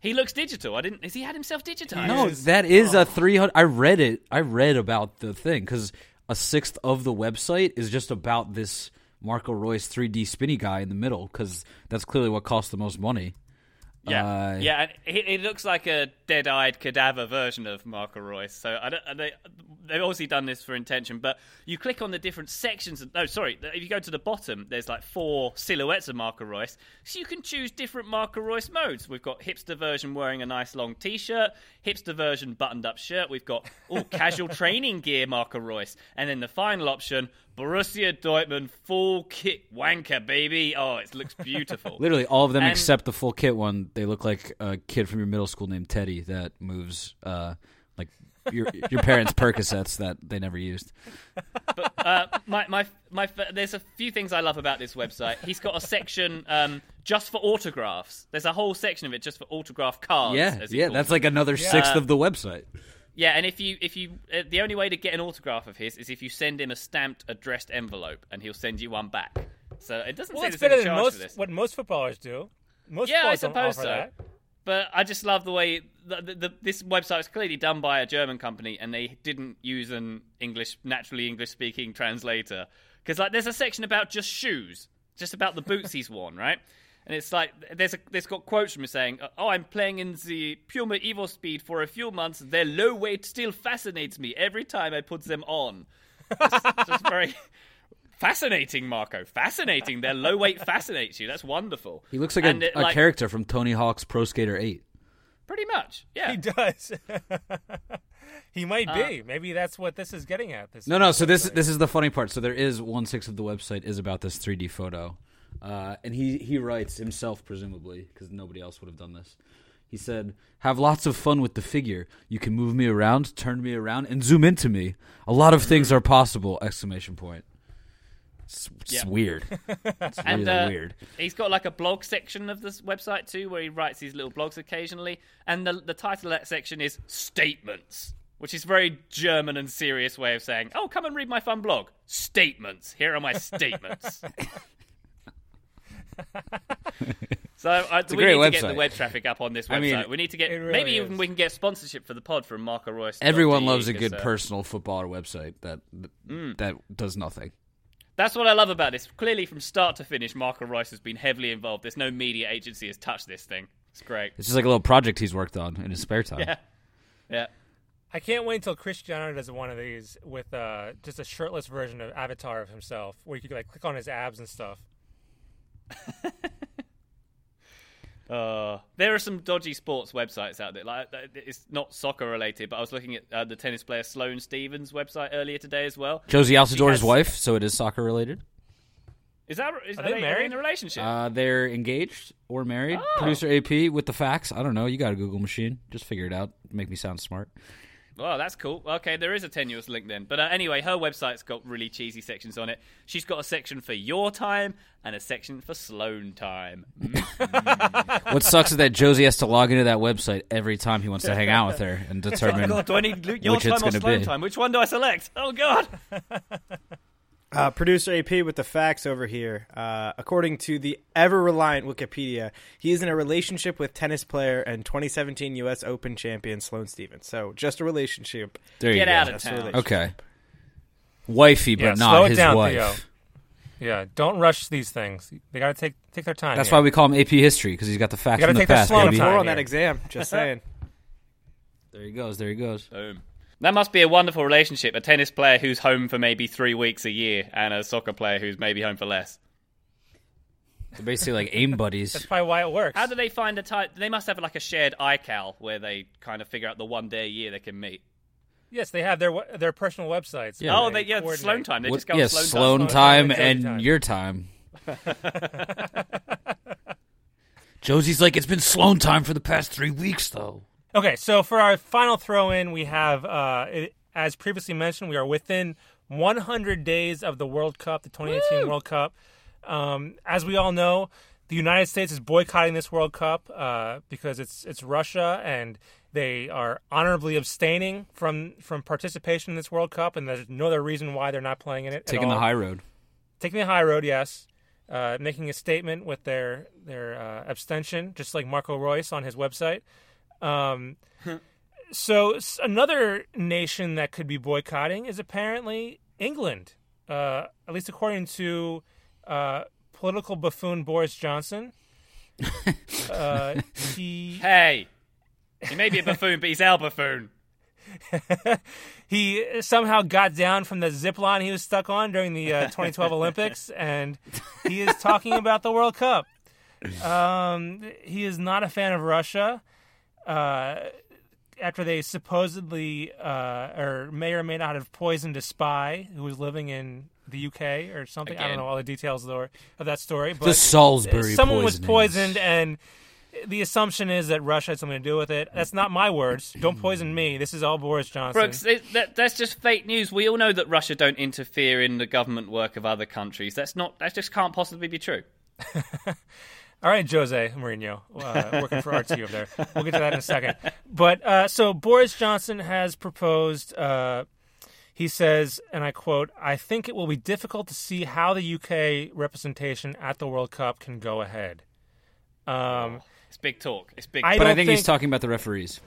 Speaker 1: He looks digital. I didn't. Has he had himself digitized?
Speaker 3: No, that is a three hundred. I read it. I read about the thing because a sixth of the website is just about this Marco Reus 3D spinny guy in the middle because that's clearly what cost the most money.
Speaker 1: Yeah,
Speaker 3: Uh,
Speaker 1: yeah, and it, it looks like a dead-eyed cadaver version of Marco Reus. So I don't, they, they've obviously done this for intention. But you click on the different sections. Of, no, sorry, if you go to the bottom, there's like four silhouettes of Marco Reus. So you can choose different Marco Reus modes. We've got hipster version wearing a nice long T-shirt, hipster version buttoned-up shirt. We've got oh casual training gear Marco Reus, and then the final option. Borussia Dortmund full kit wanker, baby. Oh, it looks beautiful.
Speaker 3: Literally all of them
Speaker 1: And-
Speaker 3: except the full kit one. They look like a kid from your middle school named Teddy that moves uh, like your your parents' Percocets that they never used.
Speaker 1: uh, my, my, my, there's a few things I love about this website. He's got a section um, just for autographs. There's a whole section of it just for autograph cards.
Speaker 3: Yeah,
Speaker 1: as
Speaker 3: yeah, that's
Speaker 1: them.
Speaker 3: like another sixth
Speaker 1: Uh,
Speaker 3: of the website.
Speaker 1: yeah. And if you, if you, uh, the only way to get an autograph of his is if you send him a stamped, addressed envelope, and he'll send you one back. So it doesn't
Speaker 2: Well,
Speaker 1: say
Speaker 2: it's better than most what most footballers do. Most
Speaker 1: Yeah, I
Speaker 2: footballers don't
Speaker 1: suppose
Speaker 2: offer
Speaker 1: so.
Speaker 2: that.
Speaker 1: But I just love the way the, the, the, this website was clearly done by a German company, and they didn't use an English, naturally English speaking translator. Because like, there's a section about just shoes, just about the boots he's worn, right? And it's like there's a there's got quotes from him saying, "Oh, I'm playing in the Puma Evo Speed for a few months. Their low weight still fascinates me every time I put them on." Just, just very fascinating, Marco. Fascinating. Their low weight fascinates you. That's wonderful.
Speaker 3: He looks like a,
Speaker 1: it,
Speaker 3: a character from Tony Hawk's Pro Skater 8.
Speaker 1: Pretty much, yeah.
Speaker 2: He does. he might
Speaker 1: Uh,
Speaker 2: be. Maybe that's what this is getting at. This
Speaker 3: No, no. So this this is the funny part. So there is one sixth of the website is about this 3D photo, uh, and he he writes himself presumably because nobody else would have done this. He said, "Have lots of fun with the figure. You can move me around, turn me around, and zoom into me. A lot of things are possible!" Exclamation point. It's, it's
Speaker 1: Yeah.
Speaker 3: weird. It's
Speaker 1: And
Speaker 3: really
Speaker 1: uh,
Speaker 3: weird.
Speaker 1: he's got like a blog section of this website too, where he writes these little blogs occasionally. And the the title of that section is Statements, which is a very German and serious way of saying, "Oh, come and read my fun blog. Statements. Here are my statements." so I,
Speaker 3: a
Speaker 1: we
Speaker 3: great
Speaker 1: need to get the web traffic up on this website.
Speaker 3: I mean,
Speaker 1: we need to get
Speaker 2: really
Speaker 1: maybe
Speaker 2: is.
Speaker 1: even we can get sponsorship for the pod from Marco Reus.
Speaker 3: Everyone loves a good
Speaker 1: person.
Speaker 3: personal footballer website that
Speaker 1: Mm.
Speaker 3: that does nothing.
Speaker 1: That's what I love about this. Clearly, from start to finish, Marco Reus has been heavily involved. There's no media agency has touched this thing. It's great.
Speaker 3: It's just like a little project he's worked on in his spare time.
Speaker 1: Yeah, yeah.
Speaker 2: I can't wait until Cristiano does one of these with uh, just a shirtless version of Avatar of himself, where you could like click on his abs and stuff.
Speaker 1: Uh, there are some dodgy sports websites out there. Like it's not soccer related, but I was looking at uh, the tennis player Sloane Stevens website earlier today as well.
Speaker 3: Jozy Altidore's
Speaker 1: has-
Speaker 3: wife, so it is soccer related.
Speaker 1: Is that is,
Speaker 2: Are
Speaker 1: are,
Speaker 2: they
Speaker 1: they,
Speaker 2: married?
Speaker 1: in a relationship?
Speaker 3: Uh, they're engaged or married.
Speaker 1: Oh.
Speaker 3: Producer AP with the facts. I don't know. You got a Google machine. Just figure it out. Make me sound smart.
Speaker 1: Well, that's cool. Okay, there is a tenuous link then. But uh, anyway, her website's got really cheesy sections on it. She's got a section for your time and a section for Sloane time.
Speaker 3: what sucks is that Jozy has to log into that website every time he wants to hang out with her and
Speaker 1: Oh
Speaker 3: determine.
Speaker 1: God, do I need your
Speaker 3: which
Speaker 1: time
Speaker 3: it's
Speaker 1: or
Speaker 3: gonna be.
Speaker 1: time? Which one do I select? Oh God!
Speaker 4: Uh, producer AP with the facts over here. Uh, according to the ever reliant Wikipedia, he is in a relationship with tennis player and 2017 U.S. Open champion Sloane Stevens. So just a relationship.
Speaker 3: There you
Speaker 1: Get
Speaker 3: go.
Speaker 1: out of
Speaker 4: Just a
Speaker 1: town.
Speaker 4: relationship.
Speaker 3: Okay. Wifey, but
Speaker 2: Yeah,
Speaker 3: not
Speaker 2: slow it
Speaker 3: his
Speaker 2: down,
Speaker 3: wife.
Speaker 2: Theo. Yeah, don't rush these things. They got to take take their time.
Speaker 3: That's
Speaker 2: here.
Speaker 3: why we call him AP history because he's got the facts
Speaker 2: gotta
Speaker 3: from the
Speaker 2: take that
Speaker 3: past,
Speaker 2: slow
Speaker 3: baby.
Speaker 2: time.
Speaker 4: Four on
Speaker 2: here.
Speaker 4: that exam. Just saying.
Speaker 3: There he goes. There he goes.
Speaker 1: Boom. That must be a wonderful relationship. A tennis player who's home for maybe three weeks a year, and a soccer player who's maybe home for less.
Speaker 3: They're basically like aim buddies.
Speaker 2: That's probably why it works.
Speaker 1: How do they find a time? They must have like a shared iCal where they kind of figure out the one day a year they can meet.
Speaker 2: yes, they have their their personal websites.
Speaker 3: Yeah.
Speaker 1: oh, they, yeah,
Speaker 2: coordinate.
Speaker 1: Sloane time. They
Speaker 3: What-
Speaker 1: just go
Speaker 3: yeah,
Speaker 1: Sloane,
Speaker 3: Sloane
Speaker 1: time.
Speaker 3: time
Speaker 2: Jozy
Speaker 3: and
Speaker 2: time.
Speaker 3: your time. Jozy's like, it's been Sloane time for the past three weeks, though.
Speaker 2: Okay, so for our final throw in, we have, uh, it, as previously mentioned, we are within 100 days of the World Cup, the 2018 World Cup. Um, as we all know, the United States is boycotting this World Cup uh, because it's it's Russia and they are honorably abstaining from from participation in this World Cup, and there's no other reason why they're not playing in it. at
Speaker 3: Taking the high road.
Speaker 2: taking the high road, yes, uh, making a statement with their their uh, abstention, just like Marco Reus on his website. Um, so another nation that could be boycotting is apparently England, uh, at least according to uh, political buffoon Boris Johnson. uh, he
Speaker 1: Hey, he may be a buffoon, but he's our buffoon.
Speaker 2: he somehow got down from the zip line he was stuck on during the uh, 2012 Olympics, and he is talking about the World Cup. Um, he is not a fan of Russia. Uh, after they supposedly, uh, or may or may not have poisoned a spy who was living in the UK or something. I don't know all the details of, that story. But
Speaker 3: The Salisbury
Speaker 2: someone was poisoned and the assumption is that Russia had something to do with it. That's not my words. Don't poison me. This is all Boris Johnson.
Speaker 1: Brooks, it, that, that's just fake news. We all know that Russia don't interfere in the government work of other countries. That's not. That just can't possibly be true.
Speaker 2: All right, Jose Mourinho, uh, working for RT over there. We'll get to that in a second. But uh, so Boris Johnson has proposed. Uh, he says, and I quote: "I think it will be difficult to see how the UK representation at the World Cup can go ahead." Um,
Speaker 1: It's big talk. It's big.
Speaker 2: I
Speaker 3: But I
Speaker 2: don't
Speaker 3: think, he's talking about the referees.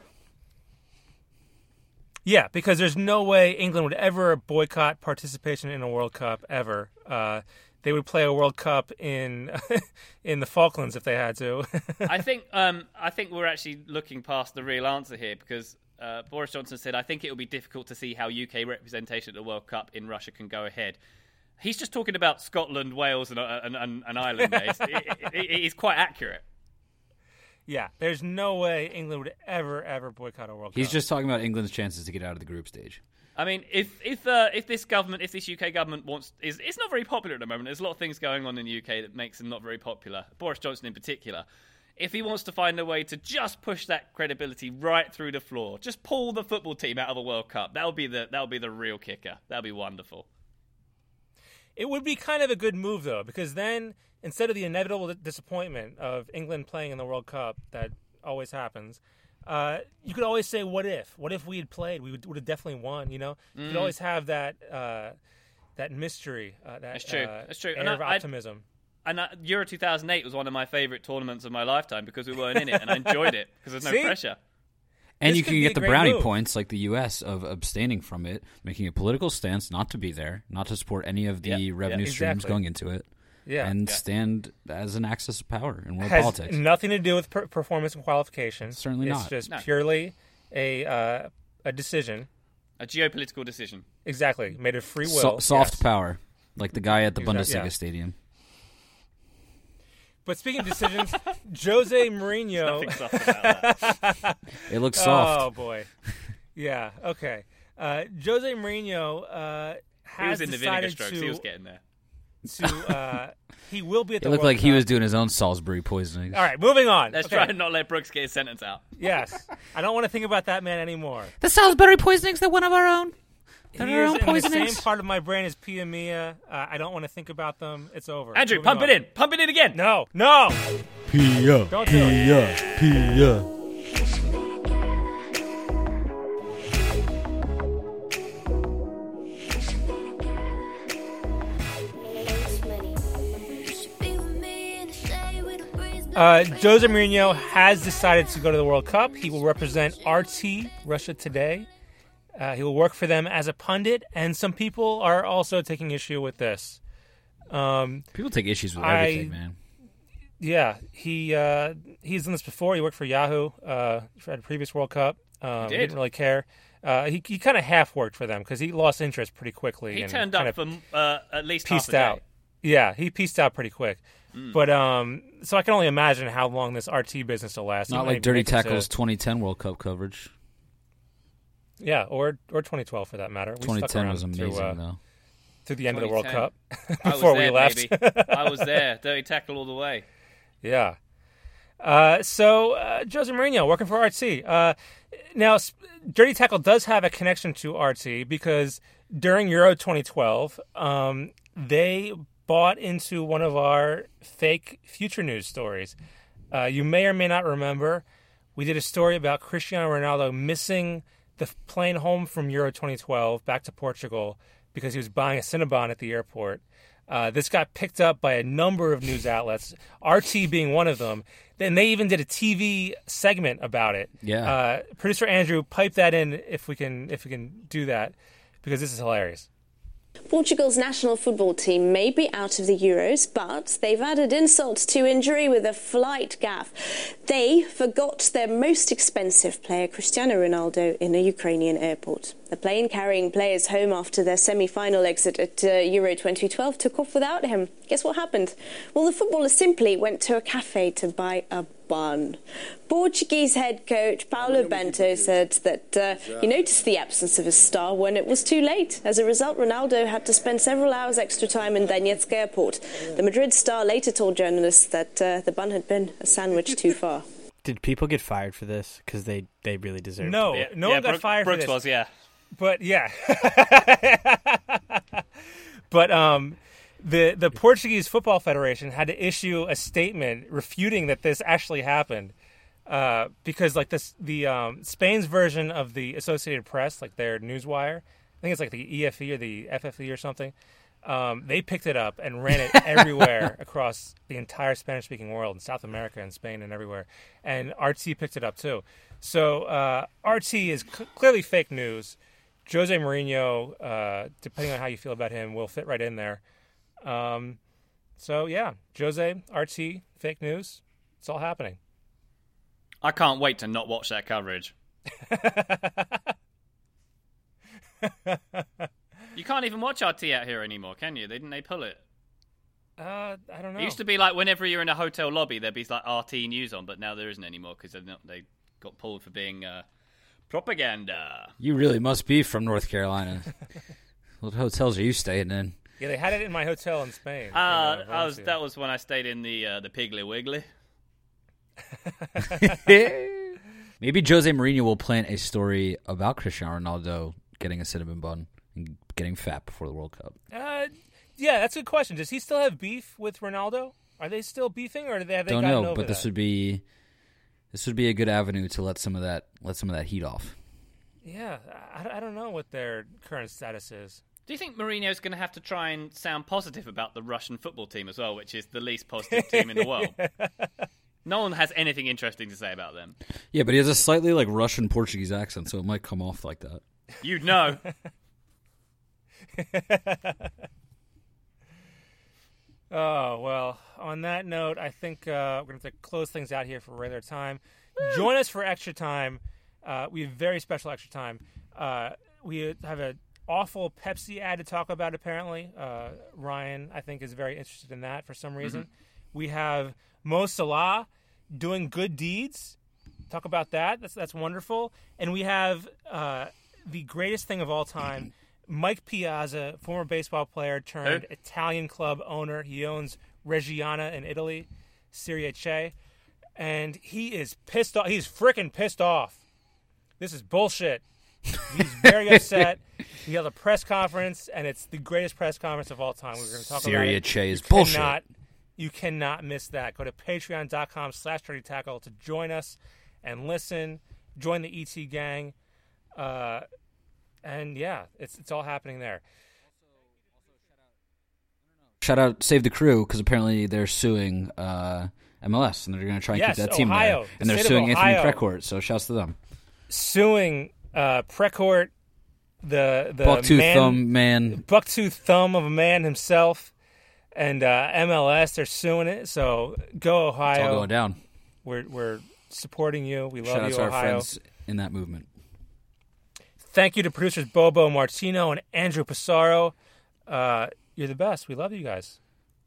Speaker 2: Yeah, because there's no way England would ever boycott participation in a World Cup ever. Uh, they would play a World Cup in in the Falklands if they had to.
Speaker 1: I think. Um, I think we're actually looking past the real answer here because uh, Boris Johnson said, "I think it will be difficult to see how UK representation at the World Cup in Russia can go ahead." He's just talking about Scotland, Wales, and, uh, and, and, and Ireland. There. It's, it, it, it's quite accurate.
Speaker 2: yeah, there's no way England would ever ever boycott a World
Speaker 3: He's
Speaker 2: Cup.
Speaker 3: He's just talking about England's chances to get out of the group stage.
Speaker 1: I mean, if if uh, if this government, if this UK government wants, is it's not very popular at the moment. There's a lot of things going on in the UK that makes them not very popular. Boris Johnson in particular. If he wants to find a way to just push that credibility right through the floor, just pull the football team out of a World Cup, that'll be the that'll be the real kicker. That'll be wonderful.
Speaker 2: It would be kind of a good move though, because then instead of the inevitable disappointment of England playing in the World Cup that always happens, uh, you could always say, "What if? What if we had played? We would, would have definitely won." You know, you could always have that uh, that mystery, uh, that
Speaker 1: That's true.
Speaker 2: uh,
Speaker 1: That's true.
Speaker 2: air
Speaker 1: And
Speaker 2: of
Speaker 1: I- I-
Speaker 2: optimism.
Speaker 1: And uh, Euro 2008 was one of my favourite tournaments of my lifetime because we weren't in it, and I enjoyed it because there's no
Speaker 2: See?
Speaker 1: pressure.
Speaker 3: And
Speaker 2: This
Speaker 3: you can get the brownie
Speaker 2: move.
Speaker 3: points like the U.S. of abstaining from it, making a political stance not to be there, not to support any of the
Speaker 1: Yeah, yeah,
Speaker 3: revenue streams
Speaker 2: exactly.
Speaker 3: going into it,
Speaker 2: Yeah,
Speaker 3: and
Speaker 1: Yeah.
Speaker 3: stand as an axis of power in world
Speaker 2: has
Speaker 3: politics.
Speaker 2: nothing to do with per- performance and qualification.
Speaker 3: Certainly
Speaker 2: it's
Speaker 3: not.
Speaker 2: just
Speaker 1: No.
Speaker 2: purely a uh, a decision.
Speaker 1: A geopolitical decision.
Speaker 2: Exactly, made of free will.
Speaker 3: So- soft
Speaker 2: yes.
Speaker 3: power, like the guy at the
Speaker 2: Exact-
Speaker 3: Bundesliga
Speaker 2: yeah.
Speaker 3: stadium.
Speaker 2: But speaking of decisions, Jose Mourinho.
Speaker 1: Soft about that.
Speaker 3: It looks soft.
Speaker 2: Oh boy, yeah. Okay, uh, Jose Mourinho uh,
Speaker 1: He
Speaker 2: has
Speaker 1: was in the vinegar
Speaker 2: decided
Speaker 1: strokes.
Speaker 2: to
Speaker 1: He was getting there.
Speaker 2: To uh, he will be at the.
Speaker 3: it looked
Speaker 2: World
Speaker 3: like he was doing his own Salisbury poisoning.
Speaker 2: All right, moving on.
Speaker 1: Let's
Speaker 2: Okay.
Speaker 1: try and not let Brooks get his sentence out.
Speaker 2: Yes, I don't want to think about that man anymore.
Speaker 3: The Salisbury poisonings, they're one of our own. They're
Speaker 2: is
Speaker 3: our own
Speaker 2: in the same part of my brain as Pia Mia. Uh, I don't want to think about them. It's over.
Speaker 1: Andrew,
Speaker 2: Moving
Speaker 1: pump
Speaker 2: on.
Speaker 1: it in. Pump it in again.
Speaker 2: No, no.
Speaker 3: Pia,
Speaker 2: Don't do it.
Speaker 3: Pia.
Speaker 2: Uh, Jose Mourinho has decided to go to the World Cup. He will represent RT Russia Today. Uh, he will work for them as a pundit, and some people are also taking issue with this. Um,
Speaker 3: People take issues with
Speaker 2: I-
Speaker 3: everything, man.
Speaker 2: yeah, he uh, he's done this before. He worked for Yahoo uh, for at a previous World Cup. Um,
Speaker 1: did?
Speaker 2: Didn't really care. Uh, he he kind of half worked for them because he lost interest pretty quickly.
Speaker 1: He
Speaker 2: and
Speaker 1: turned up for uh, at least half
Speaker 2: pieced
Speaker 1: a day.
Speaker 2: out. Yeah, he pieced out pretty quick. But um, so I can only imagine how long this RT business will last.
Speaker 3: Not
Speaker 2: might
Speaker 3: like Dirty
Speaker 2: make it to-
Speaker 3: Tackle's 2010 World Cup coverage.
Speaker 2: yeah, or or 2012 for that matter. We
Speaker 3: 2010
Speaker 2: around
Speaker 3: was amazing,
Speaker 2: to, uh,
Speaker 3: though.
Speaker 2: to the end of the World Cup
Speaker 1: I was
Speaker 2: before we
Speaker 1: there,
Speaker 2: left.
Speaker 1: I was there. Dirty tackle all the way.
Speaker 2: Yeah. Uh, so uh, Jose Mourinho working for RT. Uh, now, Dirty Tackle does have a connection to RT because during Euro 2012, um, they bought into one of our fake future news stories. Uh, you may or may not remember, we did a story about Cristiano Ronaldo missing the plane home from Euro 2012 back to Portugal because he was buying a Cinnabon at the airport. Uh, this got picked up by a number of news outlets, RT being one of them. Then they even did a TV segment about it.
Speaker 3: Yeah.
Speaker 2: Uh, producer Andrew, pipe that in if we can if we can do that because this is hilarious.
Speaker 5: Portugal's national football team may be out of the Euros, but they've added insult to injury with a flight gaffe. They forgot their most expensive player, Cristiano Ronaldo, in a Ukrainian airport. The plane carrying players home after their semi final exit at uh, Euro 2012 took off without him. Guess what happened? Well, the footballer simply went to a cafe to buy a bun. Portuguese head coach Paulo Bento said that uh, he noticed the absence of his star when it was too late. As a result, Ronaldo had to spend several hours extra time in Donetsk airport. The Madrid star later told journalists that uh, the bun had been a sandwich too far.
Speaker 4: Did people get fired for this? Because they, they really deserve
Speaker 2: No,
Speaker 4: to.
Speaker 1: Yeah,
Speaker 2: no
Speaker 1: yeah,
Speaker 2: one got
Speaker 1: Brook-
Speaker 2: fired
Speaker 1: Brooks
Speaker 2: for this.
Speaker 1: was, yeah.
Speaker 2: But yeah, but um, the the Portuguese Football Federation had to issue a statement refuting that this actually happened. Uh, because like this, the um, Spain's version of the Associated Press, like their newswire, I think it's like the EFE or the FFE or something. Um, they picked it up and ran it everywhere across the entire Spanish-speaking world in South America and Spain and everywhere. And RT picked it up too. So uh, RT is c- clearly fake news. Jose Mourinho, uh, depending on how you feel about him, will fit right in there. Um, so yeah, Jose, RT, fake news. It's all happening.
Speaker 1: I can't wait to not watch that coverage. you can't even watch RT out here anymore, can you? Didn't they pull it?
Speaker 2: Uh, I don't know.
Speaker 1: It used to be like whenever you're in a hotel lobby, there'd be like RT news on, but now there isn't anymore because they got pulled for being uh, propaganda.
Speaker 3: You really must be from North Carolina. what hotels are you staying in?
Speaker 2: Yeah, they had it in my hotel in Spain. in,
Speaker 1: Uh,
Speaker 2: uh,
Speaker 1: I was that was when I stayed in the uh, the Piggly Wiggly.
Speaker 3: Maybe Jose Mourinho will plant a story about Cristiano Ronaldo getting a cinnamon bun and getting fat before the World Cup.
Speaker 2: Uh, yeah, that's a good question. Does he still have beef with Ronaldo? Are they still beefing, or do they have they
Speaker 3: Don't know,
Speaker 2: over
Speaker 3: but this
Speaker 2: that?
Speaker 3: would be this would be a good avenue to let some of that let some of that heat off.
Speaker 2: Yeah, I, I don't know what their current status is.
Speaker 1: Do you think Mourinho's going to have to try and sound positive about the Russian football team as well, which is the least positive team in the world? No one has anything interesting to say about them.
Speaker 3: Yeah, but he has a slightly like Russian Portuguese accent, so it might come off like that.
Speaker 1: You'd know.
Speaker 2: Oh well. On that note, I think uh, we're going to have to close things out here for regular time. Join us for extra time. Uh, we have very special extra time. Uh, we have an awful Pepsi ad to talk about. Apparently, uh, Ryan, I think, is very interested in that for some reason. We have Mo Salah doing good deeds. Talk about that. That's that's wonderful. And we have uh, the greatest thing of all time. Mike Piazza, former baseball player turned
Speaker 1: Who?
Speaker 2: Italian club owner. He owns Reggiana in Italy, Serie C, and he is pissed off. He's freaking pissed off. This is bullshit. He's very upset. He held a press conference, and it's the greatest press conference of all time. We're going to talk
Speaker 3: Serie
Speaker 2: about it.
Speaker 3: Che is
Speaker 2: You
Speaker 3: bullshit.
Speaker 2: Cannot, you cannot miss that. Go to patreon.com slash dirty tackle to join us and listen. Join the ET gang. Uh, and yeah, it's it's all happening there.
Speaker 3: Shout out Save the Crew because apparently they're suing uh, MLS, and they're going to try and
Speaker 2: Yes,
Speaker 3: keep that team
Speaker 2: Ohio.
Speaker 3: there. And
Speaker 2: The
Speaker 3: they're suing Anthony. Precourt, so shouts to them.
Speaker 2: Suing uh, Precourt, the the
Speaker 3: Bucktooth
Speaker 2: man,
Speaker 3: thumb man.
Speaker 2: bucktooth thumb of a man himself, and uh, MLS. They're suing it. So go Ohio.
Speaker 3: It's all going down.
Speaker 2: We're we're supporting you. We love
Speaker 3: Shout out
Speaker 2: you,
Speaker 3: to our
Speaker 2: Ohio.
Speaker 3: friends in that movement.
Speaker 2: Thank you to producers Bobo Martino and Andrew Passaro. Uh, you're the best. We love you guys.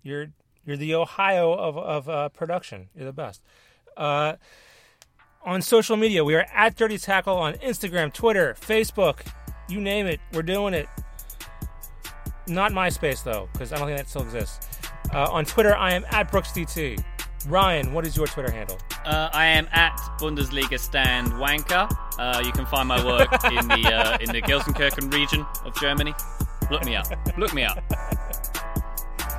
Speaker 2: You're you're the Ohio of of uh, production. You're the best. Uh, on social media, we are at Dirty Tackle on Instagram, Twitter, Facebook, you name it. We're doing it. Not MySpace though, because I don't think that still exists. Uh, on Twitter, I am at BrooksDT. Ryan, what is your Twitter handle?
Speaker 1: Uh, I am at Bundesliga stand wanker. Uh, you can find my work in the uh, in the Gelsenkirchen region of Germany. Look me up. Look me up.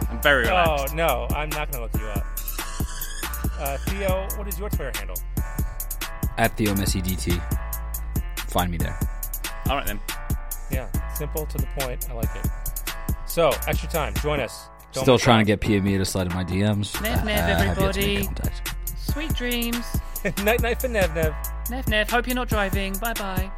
Speaker 1: I'm very
Speaker 2: Oh no, I'm not going to look you up. Uh, Theo, what is your Twitter handle?
Speaker 3: At Theo Messi DT. Find me there.
Speaker 1: All right then.
Speaker 2: Yeah, simple to the point. I like it. So, extra time. Join us. Don't
Speaker 3: Still trying
Speaker 2: out.
Speaker 3: to get Pia Mia to slide in my DMs.
Speaker 1: Nev, nev,
Speaker 3: Uh, have yet to make
Speaker 1: everybody. Sweet dreams.
Speaker 2: night, night for Nev Nev.
Speaker 1: Nev, Nev. Hope you're not driving. Bye bye.